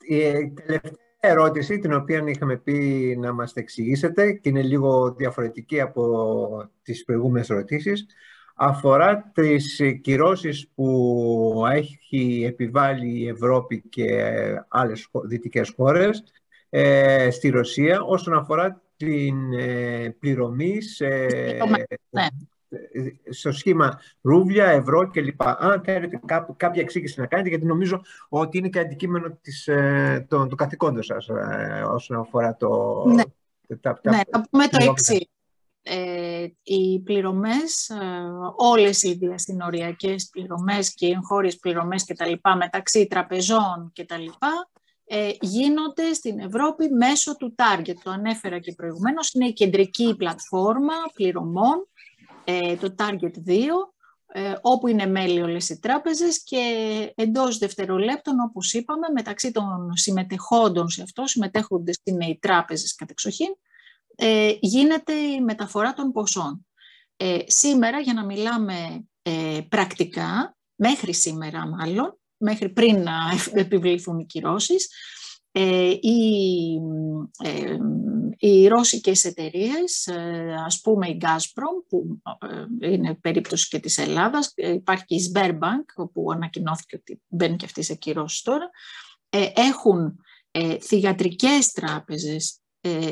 η τελευταία ερώτηση, την οποία είχαμε πει να μας εξηγήσετε και είναι λίγο διαφορετική από τις προηγούμενες ερωτήσεις, αφορά τις κυρώσεις που έχει επιβάλει η Ευρώπη και άλλες δυτικές χώρες ε, στη Ρωσία όσον αφορά την ε, πληρωμή σε, ναι. Στο σχήμα ρούβλια, ευρώ κλπ. Αν θέλετε κάποια εξήγηση να κάνετε, γιατί νομίζω ότι είναι και αντικείμενο της, ε, το, το καθηκόντος σας ε, όσον αφορά το... Ναι, τα, ναι θα πούμε το εξής. Ε, οι πληρωμές, ε, όλες οι διαστηνοριακές πληρωμές και οι εγχώριες πληρωμές και τα λοιπά μεταξύ τραπεζών και τα λοιπά ε, γίνονται στην Ευρώπη μέσω του Target. Το ανέφερα και προηγουμένως, είναι η κεντρική πλατφόρμα πληρωμών, ε, το Target 2, ε, όπου είναι μέλη όλες οι τράπεζες και εντός δευτερολέπτων, όπως είπαμε, μεταξύ των συμμετεχόντων σε αυτό, συμμετέχονται είναι οι τράπεζες κατεξοχήν, ε, γίνεται η μεταφορά των ποσών. Ε, σήμερα, για να μιλάμε ε, πρακτικά, μέχρι σήμερα μάλλον, μέχρι πριν να επιβληθούν οι κυρώσεις, ε, οι, ε, οι ρώσικες εταιρείες, ε, ας πούμε η Gazprom, που ε, είναι περίπτωση και της Ελλάδας, υπάρχει και η Sberbank, όπου ανακοινώθηκε ότι μπαίνει και αυτή σε κυρώσεις τώρα, έχουν θυγατρικές τράπεζες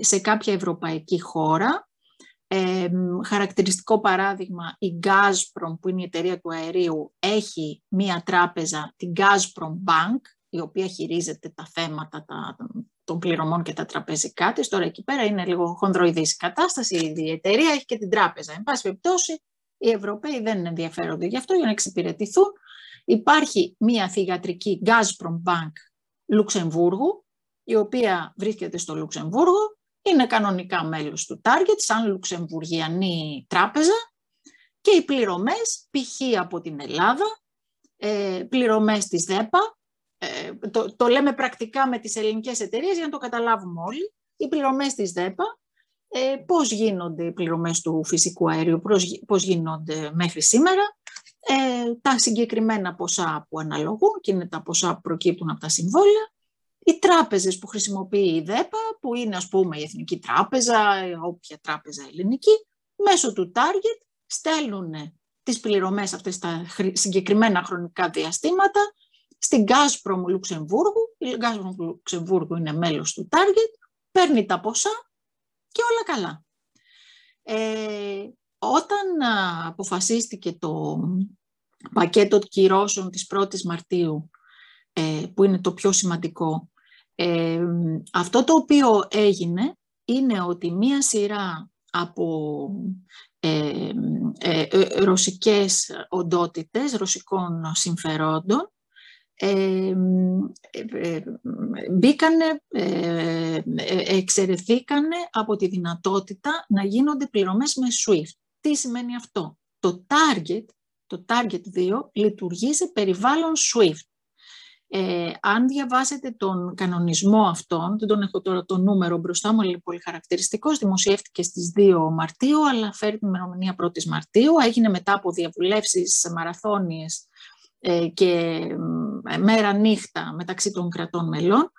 σε κάποια ευρωπαϊκή χώρα, χαρακτηριστικό παράδειγμα, η Gazprom, που είναι η εταιρεία του αερίου, έχει μία τράπεζα, την Gazprom Bank, η οποία χειρίζεται τα θέματα τα, των πληρωμών και τα τραπεζικά της. Τώρα εκεί πέρα είναι λίγο χονδροειδής η κατάσταση, η εταιρεία έχει και την τράπεζα. Εν πάση περιπτώσει, οι Ευρωπαίοι δεν ενδιαφέρονται γι' αυτό για να εξυπηρετηθούν. Υπάρχει μία θηγατρική Gazprom Bank Λουξεμβούργου, η οποία βρίσκεται στο Λουξεμβούργο είναι κανονικά μέλος του Target, σαν Λουξεμβουργιανή τράπεζα και οι πληρωμές, π.χ. από την Ελλάδα, ε, πληρωμές της ΔΕΠΑ, ε, το, το λέμε πρακτικά με τις ελληνικές εταιρείες για να το καταλάβουμε όλοι, οι πληρωμές της ΔΕΠΑ, ε, πώς γίνονται οι πληρωμές του φυσικού αερίου, πώς γίνονται μέχρι σήμερα, ε, τα συγκεκριμένα ποσά που αναλογούν και είναι τα ποσά που προκύπτουν από τα συμβόλαια, οι τράπεζες που χρησιμοποιεί η ΔΕΠΑ, που είναι ας πούμε η Εθνική Τράπεζα, όποια τράπεζα ελληνική, μέσω του Target στέλνουν τις πληρωμές αυτές τα συγκεκριμένα χρονικά διαστήματα στην Gazprom Λουξεμβούργου. Η Gazprom Λουξεμβούργου είναι μέλος του Target, παίρνει τα ποσά και όλα καλά. Ε, όταν αποφασίστηκε το πακέτο κυρώσεων της 1ης Μαρτίου, ε, που είναι το πιο σημαντικό, αυτό το οποίο έγινε είναι ότι μία σειρά από ε, ε, ρωσικές οντότητες, ρωσικών συμφερόντων, ε, μπήκανε, εξαιρεθήκανε από τη δυνατότητα να γίνονται πληρωμές με SWIFT. Τι σημαίνει αυτό; Το Target, το Target 2 λειτουργεί σε περιβάλλον SWIFT. Ε, αν διαβάσετε τον κανονισμό αυτόν, δεν τον έχω τώρα το νούμερο μπροστά μου, αλλά είναι πολύ χαρακτηριστικός, δημοσιεύτηκε στις 2 Μαρτίου, αλλά φέρει την ημερομηνία 1η Μαρτίου, έγινε μετά από διαβουλεύσεις μαραθώνιες ε, και μέρα νύχτα μεταξύ των κρατών μελών.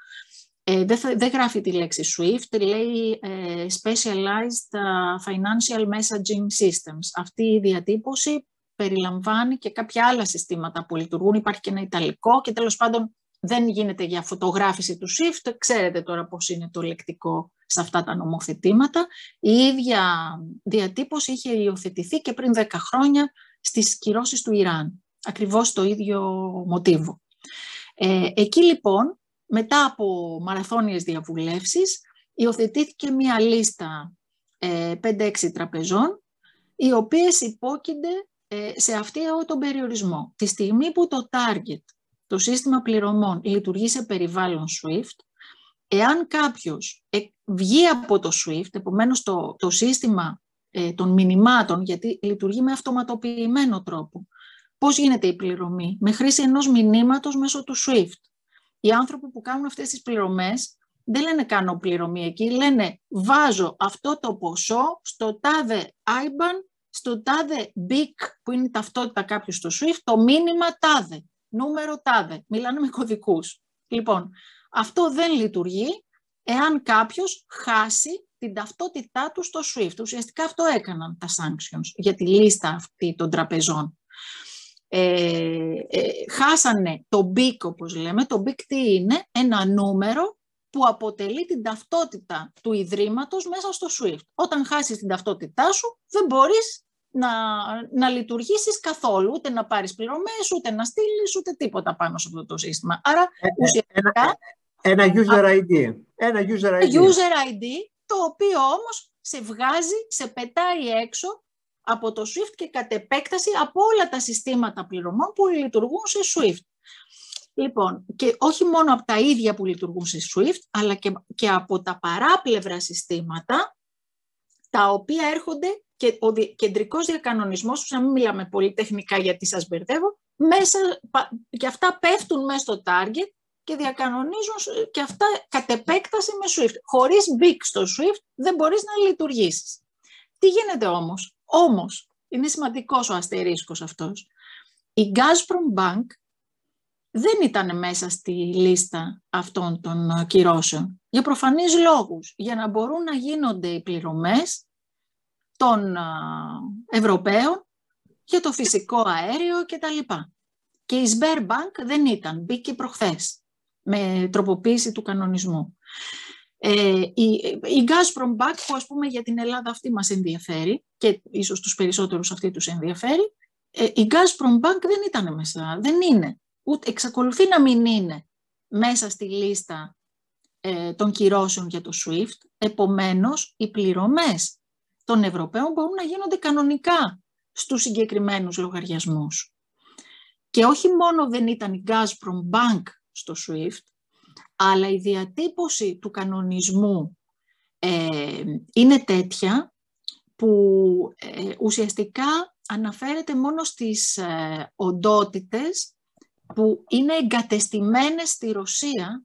Ε, δεν, δεν γράφει τη λέξη SWIFT, λέει ε, Specialized Financial Messaging Systems. Αυτή η διατύπωση περιλαμβάνει και κάποια άλλα συστήματα που λειτουργούν. Υπάρχει και ένα Ιταλικό και τέλος πάντων δεν γίνεται για φωτογράφηση του SWIFT. Ξέρετε τώρα πώς είναι το λεκτικό σε αυτά τα νομοθετήματα. Η ίδια διατύπωση είχε υιοθετηθεί και πριν 10 χρόνια στις κυρώσεις του Ιράν. Ακριβώς το ίδιο μοτίβο. Ε, εκεί λοιπόν, μετά από μαραθώνιες διαβουλεύσεις, υιοθετήθηκε μία λίστα ε, 5-6 τραπεζών, οι οποίες υπόκεινται ε, σε αυτή τον περιορισμό. Τη στιγμή που το target, το σύστημα πληρωμών, λειτουργεί σε περιβάλλον SWIFT, εάν κάποιος ε, βγει από το SWIFT, επομένως το, το σύστημα ε, των μηνυμάτων, γιατί λειτουργεί με αυτοματοποιημένο τρόπο, πώς γίνεται η πληρωμή, με χρήση ενός μηνύματος μέσω του SWIFT. Οι άνθρωποι που κάνουν αυτές τις πληρωμές δεν λένε κάνω πληρωμή εκεί, λένε βάζω αυτό το ποσό στο τάδε IBAN στο τάδε BIC που είναι η ταυτότητα κάποιου στο SWIFT, το μήνυμα τάδε, νούμερο τάδε. Μιλάνε με κωδικούς. Λοιπόν, Αυτό δεν λειτουργεί εάν κάποιος χάσει την ταυτότητά του στο SWIFT. Ουσιαστικά αυτό έκαναν τα sanctions για τη λίστα αυτή των τραπεζών. Ε, ε, χάσανε το BIC, όπως λέμε. Το BIC τι είναι; Ένα νούμερο που αποτελεί την ταυτότητα του Ιδρύματος μέσα στο SWIFT. Όταν χάσεις την ταυτότητά σου, δεν μπορείς να, να λειτουργήσεις καθόλου, ούτε να πάρεις πληρωμές, ούτε να στείλεις, ούτε τίποτα πάνω σε αυτό το σύστημα. Άρα, ε, ουσιαστικά... Ένα, ένα user ID. Ένα user ID. User ID, το οποίο όμως σε βγάζει, σε πετάει έξω από το SWIFT και κατ' επέκταση από όλα τα συστήματα πληρωμών που λειτουργούν σε SWIFT. Λοιπόν, και όχι μόνο από τα ίδια που λειτουργούν σε SWIFT, αλλά και, και από τα παράπλευρα συστήματα, τα οποία έρχονται και ο κεντρικός διακανονισμός, να μην μιλάμε πολύ τεχνικά γιατί σας μπερδεύω, μέσα, και αυτά πέφτουν μέσα στο target και διακανονίζουν και αυτά κατ' επέκταση με SWIFT. Χωρίς BIC στο SWIFT δεν μπορείς να λειτουργήσεις. Τι γίνεται όμως; Όμως, είναι σημαντικός ο αστερίσκος αυτός. Η Gazprom Bank δεν ήταν μέσα στη λίστα αυτών των κυρώσεων. Για προφανείς λόγους. Για να μπορούν να γίνονται οι πληρωμές των Ευρωπαίων για το φυσικό αέριο κτλ. Και η Sberbank δεν ήταν, μπήκε προχθές με τροποποίηση του κανονισμού. Ε, η, η Gazprom Bank που ας πούμε για την Ελλάδα αυτή μας ενδιαφέρει και ίσως τους περισσότερους αυτή τους ενδιαφέρει, ε, η Gazprom Bank δεν ήταν μέσα, δεν είναι, ούτε εξακολουθεί να μην είναι μέσα στη λίστα ε, των κυρώσεων για το SWIFT, επομένως οι πληρωμές των Ευρωπαίων μπορούν να γίνονται κανονικά στους συγκεκριμένους λογαριασμούς. Και όχι μόνο δεν ήταν η Gazprom Bank στο SWIFT, αλλά η διατύπωση του κανονισμού ε, είναι τέτοια που ε, ουσιαστικά αναφέρεται μόνο στις ε, οντότητες που είναι εγκατεστημένες στη Ρωσία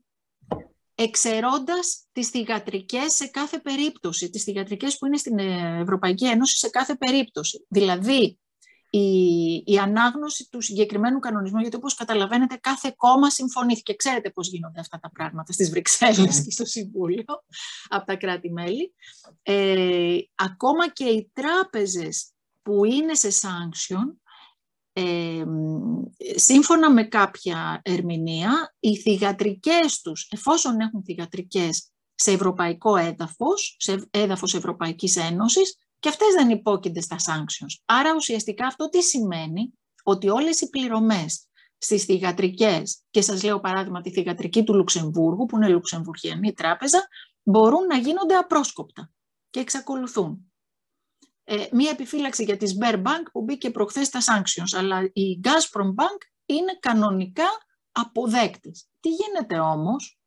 εξαιρώντας τις θυγατρικές σε κάθε περίπτωση, τις θυγατρικές που είναι στην Ευρωπαϊκή Ένωση σε κάθε περίπτωση. Δηλαδή, η, η ανάγνωση του συγκεκριμένου κανονισμού, γιατί όπως καταλαβαίνετε κάθε κόμμα συμφωνήθηκε. Ξέρετε πώς γίνονται αυτά τα πράγματα στις Βρυξέλλες ναι. και στο Συμβούλιο από τα κράτη-μέλη. Ε, ακόμα και οι τράπεζες που είναι σε sanction, ε, σύμφωνα με κάποια ερμηνεία, οι θυγατρικές τους, εφόσον έχουν θυγατρικές σε ευρωπαϊκό έδαφος, σε έδαφος Ευρωπαϊκής Ένωσης, και αυτές δεν υπόκεινται στα sanctions. Άρα ουσιαστικά αυτό τι σημαίνει, ότι όλες οι πληρωμές στις θηγατρικές, και σας λέω παράδειγμα τη θηγατρική του Λουξεμβούργου, που είναι Λουξεμβουργιανή τράπεζα, μπορούν να γίνονται απρόσκοπτα και εξακολουθούν. Ε, μία επιφύλαξη για τη Sberbank που μπήκε προχθές στα sanctions, αλλά η Gazprom Bank είναι κανονικά αποδέκτης. Τι γίνεται όμως,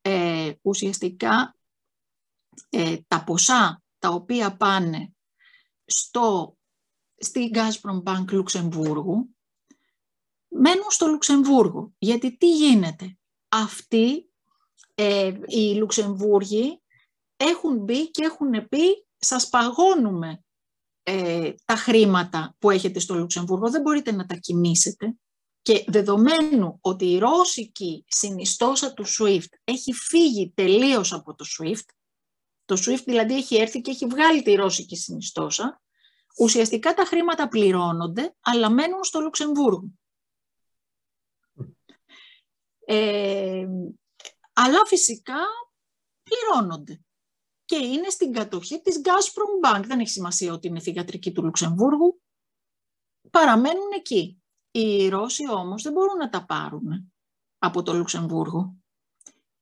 ε, ουσιαστικά ε, τα ποσά τα οποία πάνε στο, στη Gazprom Bank Λουξεμβούργου, μένουν στο Λουξεμβούργο. Γιατί τι γίνεται; Αυτοί ε, οι Λουξεμβούργοι έχουν μπει και έχουν πει σας παγώνουμε ε, τα χρήματα που έχετε στο Λουξεμβούργο, δεν μπορείτε να τα κοιμήσετε. Και δεδομένου ότι η ρώσικη συνιστόσα του SWIFT έχει φύγει τελείως από το SWIFT, το SWIFT δηλαδή έχει έρθει και έχει βγάλει τη ρώσικη συνιστόσα. Ουσιαστικά τα χρήματα πληρώνονται, αλλά μένουν στο Λουξεμβούργο. Ε, αλλά φυσικά πληρώνονται. Και είναι στην κατοχή της Gazprom Bank. Δεν έχει σημασία ότι είναι θηγατρική του Λουξεμβούργου. Παραμένουν εκεί. Οι Ρώσοι όμως δεν μπορούν να τα πάρουν από το Λουξεμβούργο.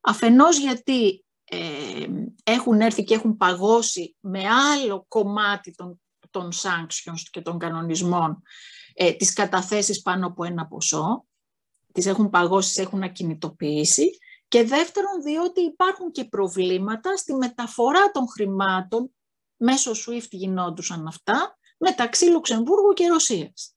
Αφενός γιατί ε, έχουν έρθει και έχουν παγώσει με άλλο κομμάτι των, των sanctions και των κανονισμών ε, τις καταθέσεις πάνω από ένα ποσό, τις έχουν παγώσει, τις έχουν ακινητοποιήσει και δεύτερον διότι υπάρχουν και προβλήματα στη μεταφορά των χρημάτων μέσω SWIFT γινόντουσαν αυτά μεταξύ Λουξεμβούργου και Ρωσίας.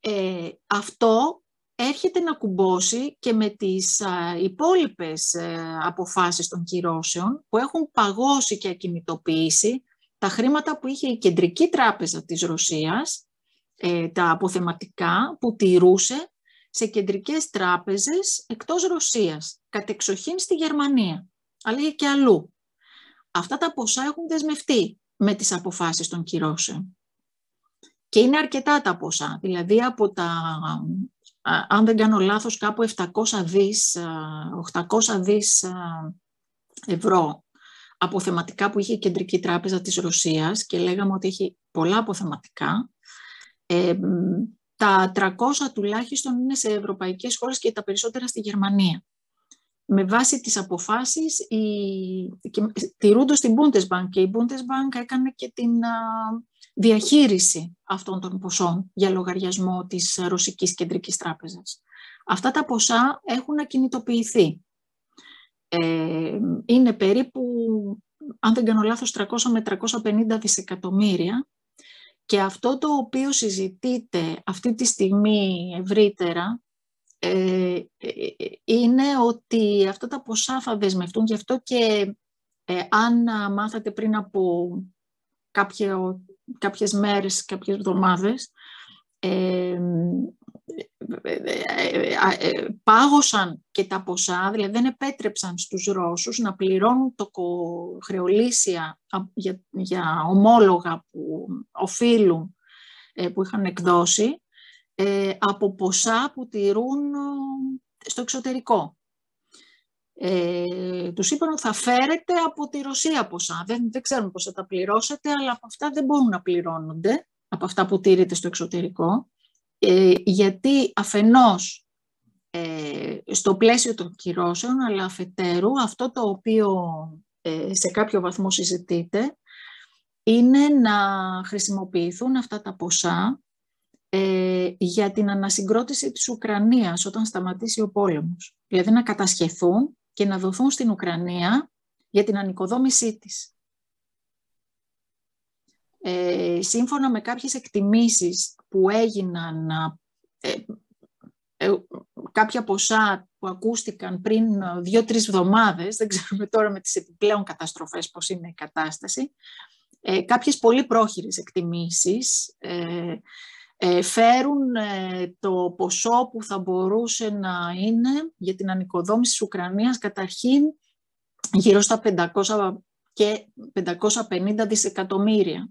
Ε, αυτό έρχεται να κουμπώσει και με τις υπόλοιπες ε, αποφάσεις των κυρώσεων που έχουν παγώσει και ακινητοποιήσει τα χρήματα που είχε η Κεντρική Τράπεζα της Ρωσίας, ε, τα αποθεματικά που τηρούσε σε κεντρικές τράπεζες εκτός Ρωσίας, κατεξοχήν στη Γερμανία, αλλά και αλλού. Αυτά τα ποσά έχουν δεσμευτεί με τις αποφάσεις των κυρώσεων. Και είναι αρκετά τα ποσά, δηλαδή από τα, αν δεν κάνω λάθος, κάπου 700 δις, 800 δις ευρώ αποθεματικά που είχε η Κεντρική Τράπεζα της Ρωσίας και λέγαμε ότι έχει πολλά αποθεματικά. Ε, τα 300 τουλάχιστον είναι σε ευρωπαϊκές χώρες και τα περισσότερα στη Γερμανία. Με βάση τις αποφάσεις, η, τηρούνται στην Bundesbank και η Bundesbank έκανε και την διαχείριση αυτών των ποσών για λογαριασμό της Ρωσικής Κεντρικής Τράπεζας. Αυτά τα ποσά έχουν ακινητοποιηθεί. Ε, είναι περίπου, αν δεν κάνω λάθος, 300 με 350 δισεκατομμύρια και αυτό το οποίο συζητείτε αυτή τη στιγμή ευρύτερα ε, είναι ότι αυτά τα ποσά θα δεσμευτούν. Γι' αυτό και ε, αν μάθατε πριν από κάποιο, κάποιες μέρες, κάποιες εβδομάδες, ε, πάγωσαν και τα ποσά, δηλαδή δεν επέτρεψαν στους Ρώσους να πληρώνουν το χρεολύσια για, για ομόλογα που οφείλουν, ε, που είχαν εκδώσει, ε, από ποσά που τηρούν στο εξωτερικό. Ε, τους είπαν ότι θα φέρετε από τη Ρωσία ποσά. Δεν, δεν ξέρουν πώς θα τα πληρώσετε, αλλά από αυτά δεν μπορούν να πληρώνονται, από αυτά που τηρείτε στο εξωτερικό. Ε, γιατί αφενός ε, στο πλαίσιο των κυρώσεων, αλλά αφετέρου αυτό το οποίο ε, σε κάποιο βαθμό συζητείται, είναι να χρησιμοποιηθούν αυτά τα ποσά για την ανασυγκρότηση της Ουκρανίας όταν σταματήσει ο πόλεμος. Δηλαδή να κατασχεθούν και να δοθούν στην Ουκρανία για την ανοικοδόμησή της. Ε, σύμφωνα με κάποιες εκτιμήσεις που έγιναν ε, ε, κάποια ποσά που ακούστηκαν πριν δύο-τρεις εβδομάδες, δεν ξέρουμε τώρα με τις επιπλέον καταστροφές πώς είναι η κατάσταση, ε, κάποιες πολύ πρόχειρες εκτιμήσεις ε, ε φέρουν το ποσό που θα μπορούσε να είναι για την ανοικοδόμηση της Ουκρανίας καταρχήν γύρω στα 500 και 550 δισεκατομμύρια.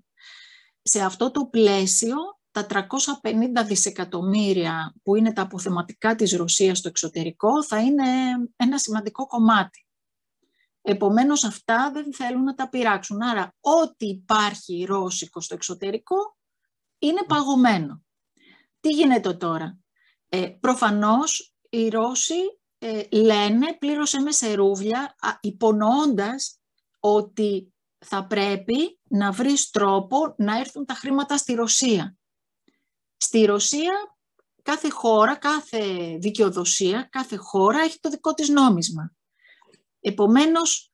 Σε αυτό το πλαίσιο, τα 350 δισεκατομμύρια που είναι τα αποθεματικά της Ρωσίας στο εξωτερικό θα είναι ένα σημαντικό κομμάτι. Επομένως αυτά δεν θέλουν να τα πειράξουν. Άρα ό,τι υπάρχει ρώσικο στο εξωτερικό είναι παγωμένο. Τι γίνεται τώρα; Ε, προφανώς οι Ρώσοι ε, λένε πλήρωσε με σε ρούβλια υπονοώντας ότι θα πρέπει να βρεις τρόπο να έρθουν τα χρήματα στη Ρωσία. Στη Ρωσία κάθε χώρα, κάθε δικαιοδοσία, κάθε χώρα έχει το δικό της νόμισμα. Επομένως,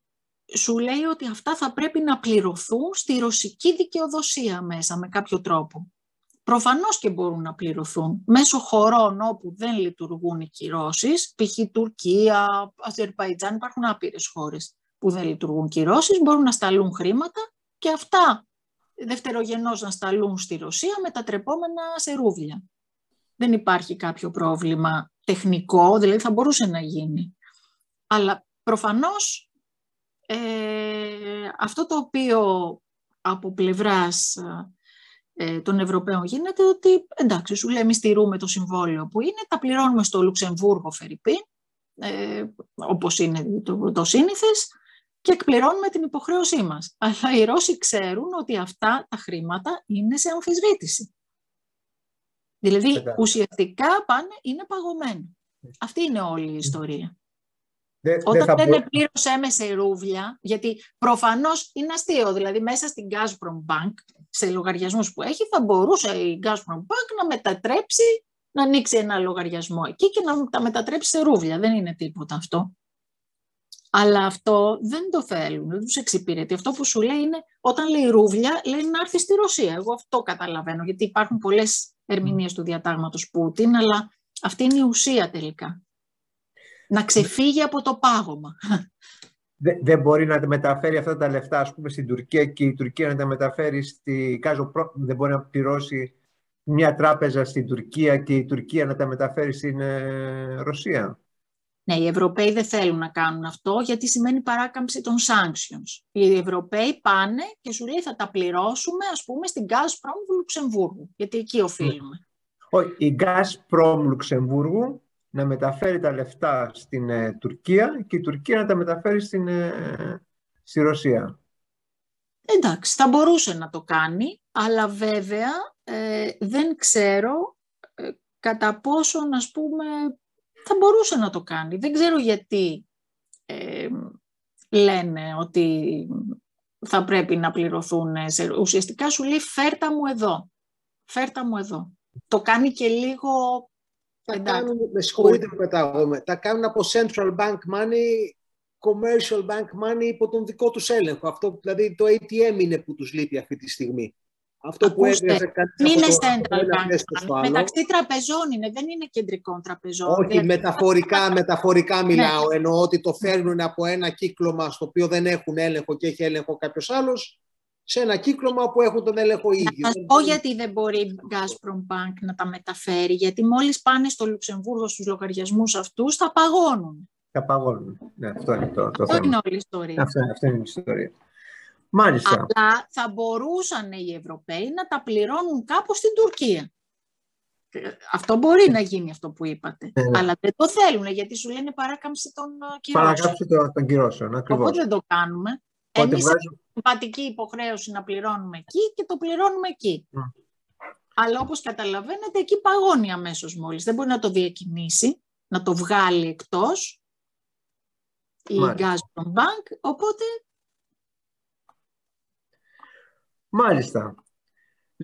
σου λέει ότι αυτά θα πρέπει να πληρωθούν στη ρωσική δικαιοδοσία μέσα με κάποιο τρόπο. Προφανώς και μπορούν να πληρωθούν μέσω χωρών όπου δεν λειτουργούν οι κυρώσεις, π.χ. Τουρκία, Αζερπαϊτζάν, υπάρχουν άπειρες χώρες που δεν λειτουργούν κυρώσεις, μπορούν να σταλούν χρήματα και αυτά δευτερογενώς να σταλούν στη Ρωσία μετατρεπόμενα σε ρούβλια. Δεν υπάρχει κάποιο πρόβλημα τεχνικό, δηλαδή θα μπορούσε να γίνει. Αλλά προφανώς ε, αυτό το οποίο από πλευράς ε, των Ευρωπαίων γίνεται ότι εντάξει σου λέμε στηρούμε το συμβόλαιο που είναι, τα πληρώνουμε στο Λουξεμβούργο Φερρυπίν, ε, όπως είναι το, το σύνηθες, και εκπληρώνουμε την υποχρέωσή μας. Αλλά οι Ρώσοι ξέρουν ότι αυτά τα χρήματα είναι σε αμφισβήτηση. Δηλαδή ουσιαστικά πάνε, είναι παγωμένα. Αυτή είναι όλη η ιστορία. Όταν δεν, δεν πλήρωσε με ρούβλια, γιατί προφανώς είναι αστείο, δηλαδή μέσα στην Gazprom Bank, σε λογαριασμούς που έχει, θα μπορούσε η Gazprom Bank να μετατρέψει, να ανοίξει ένα λογαριασμό εκεί και να τα μετατρέψει σε ρούβλια. Δεν είναι τίποτα αυτό. Αλλά αυτό δεν το θέλουν, δεν τους εξυπηρετεί. Αυτό που σου λέει είναι, όταν λέει ρούβλια, λέει να έρθει στη Ρωσία. Εγώ αυτό καταλαβαίνω, γιατί υπάρχουν πολλές ερμηνείες του διατάγματος Πούτιν, αλλά αυτή είναι η ουσία τελικά. Να ξεφύγει από το πάγωμα. Δεν, μπορεί να μεταφέρει αυτά τα λεφτά, ας πούμε, στην Τουρκία και η Τουρκία να τα μεταφέρει στη Κάζο Δεν μπορεί να πληρώσει μια τράπεζα στην Τουρκία και η Τουρκία να τα μεταφέρει στην ε, Ρωσία. Ναι, οι Ευρωπαίοι δεν θέλουν να κάνουν αυτό γιατί σημαίνει παράκαμψη των sanctions. Οι Ευρωπαίοι πάνε και σου λέει θα τα πληρώσουμε ας πούμε στην Gazprom του Λουξεμβούργου, γιατί εκεί οφείλουμε. Όχι, η Gazprom Λουξεμβούργου να μεταφέρει τα λεφτά στην ε, Τουρκία και η Τουρκία να τα μεταφέρει στην, ε, στη Ρωσία. Εντάξει, θα μπορούσε να το κάνει, αλλά βέβαια ε, δεν ξέρω ε, κατά πόσο, να πούμε, θα μπορούσε να το κάνει. Δεν ξέρω γιατί ε, λένε ότι θα πρέπει να πληρωθούν. Ουσιαστικά σου λέει φέρτα μου εδώ. Φέρτα μου εδώ. Το κάνει και λίγο... Τα κάνουν, με συγχωρείτε που τα κάνουν από central bank money, commercial bank money υπό τον δικό τους έλεγχο. Αυτό, δηλαδή το ATM είναι που τους λείπει αυτή τη στιγμή. Αυτό που έβγαζε κάτι είναι central bank. Μεταξύ τραπεζών είναι, δεν είναι κεντρικών τραπεζών. Όχι, δηλαδή... μεταφορικά, μεταφορικά ναι. μιλάω. Ναι. Εννοώ ότι το φέρνουν από ένα κύκλωμα στο οποίο δεν έχουν έλεγχο και έχει έλεγχο κάποιος άλλος, σε ένα κύκλωμα που έχουν τον έλεγχο οι ίδιοι. Να σας πω γιατί δεν μπορεί η Gazprom Bank να τα μεταφέρει. Γιατί μόλις πάνε στο Λουξεμβούργο στους λογαριασμούς αυτούς, θα παγώνουν. Θα παγώνουν. Ναι, αυτό είναι το, το αυτό θέμα. είναι όλη η ιστορία. Αυτό, αυτό είναι η ιστορία. Μάλιστα. Αλλά θα μπορούσαν οι Ευρωπαίοι να τα πληρώνουν κάπου στην Τουρκία. Αυτό μπορεί να γίνει αυτό που είπατε. Ναι, ναι. Αλλά δεν το θέλουν γιατί σου λένε παράκαμψη των ε, κυρώσεων. Παράκαμψη των κυρώσεων, ακριβώς. Οπότε δεν το κάνουμε. Εμείς βγάζω... έχουμε πατική υποχρέωση να πληρώνουμε εκεί και το πληρώνουμε εκεί. Mm. Αλλά όπως καταλαβαίνετε εκεί παγώνει αμέσως μόλις. Δεν μπορεί να το διακινήσει, να το βγάλει εκτός η Gazprom Bank, οπότε Μάλιστα.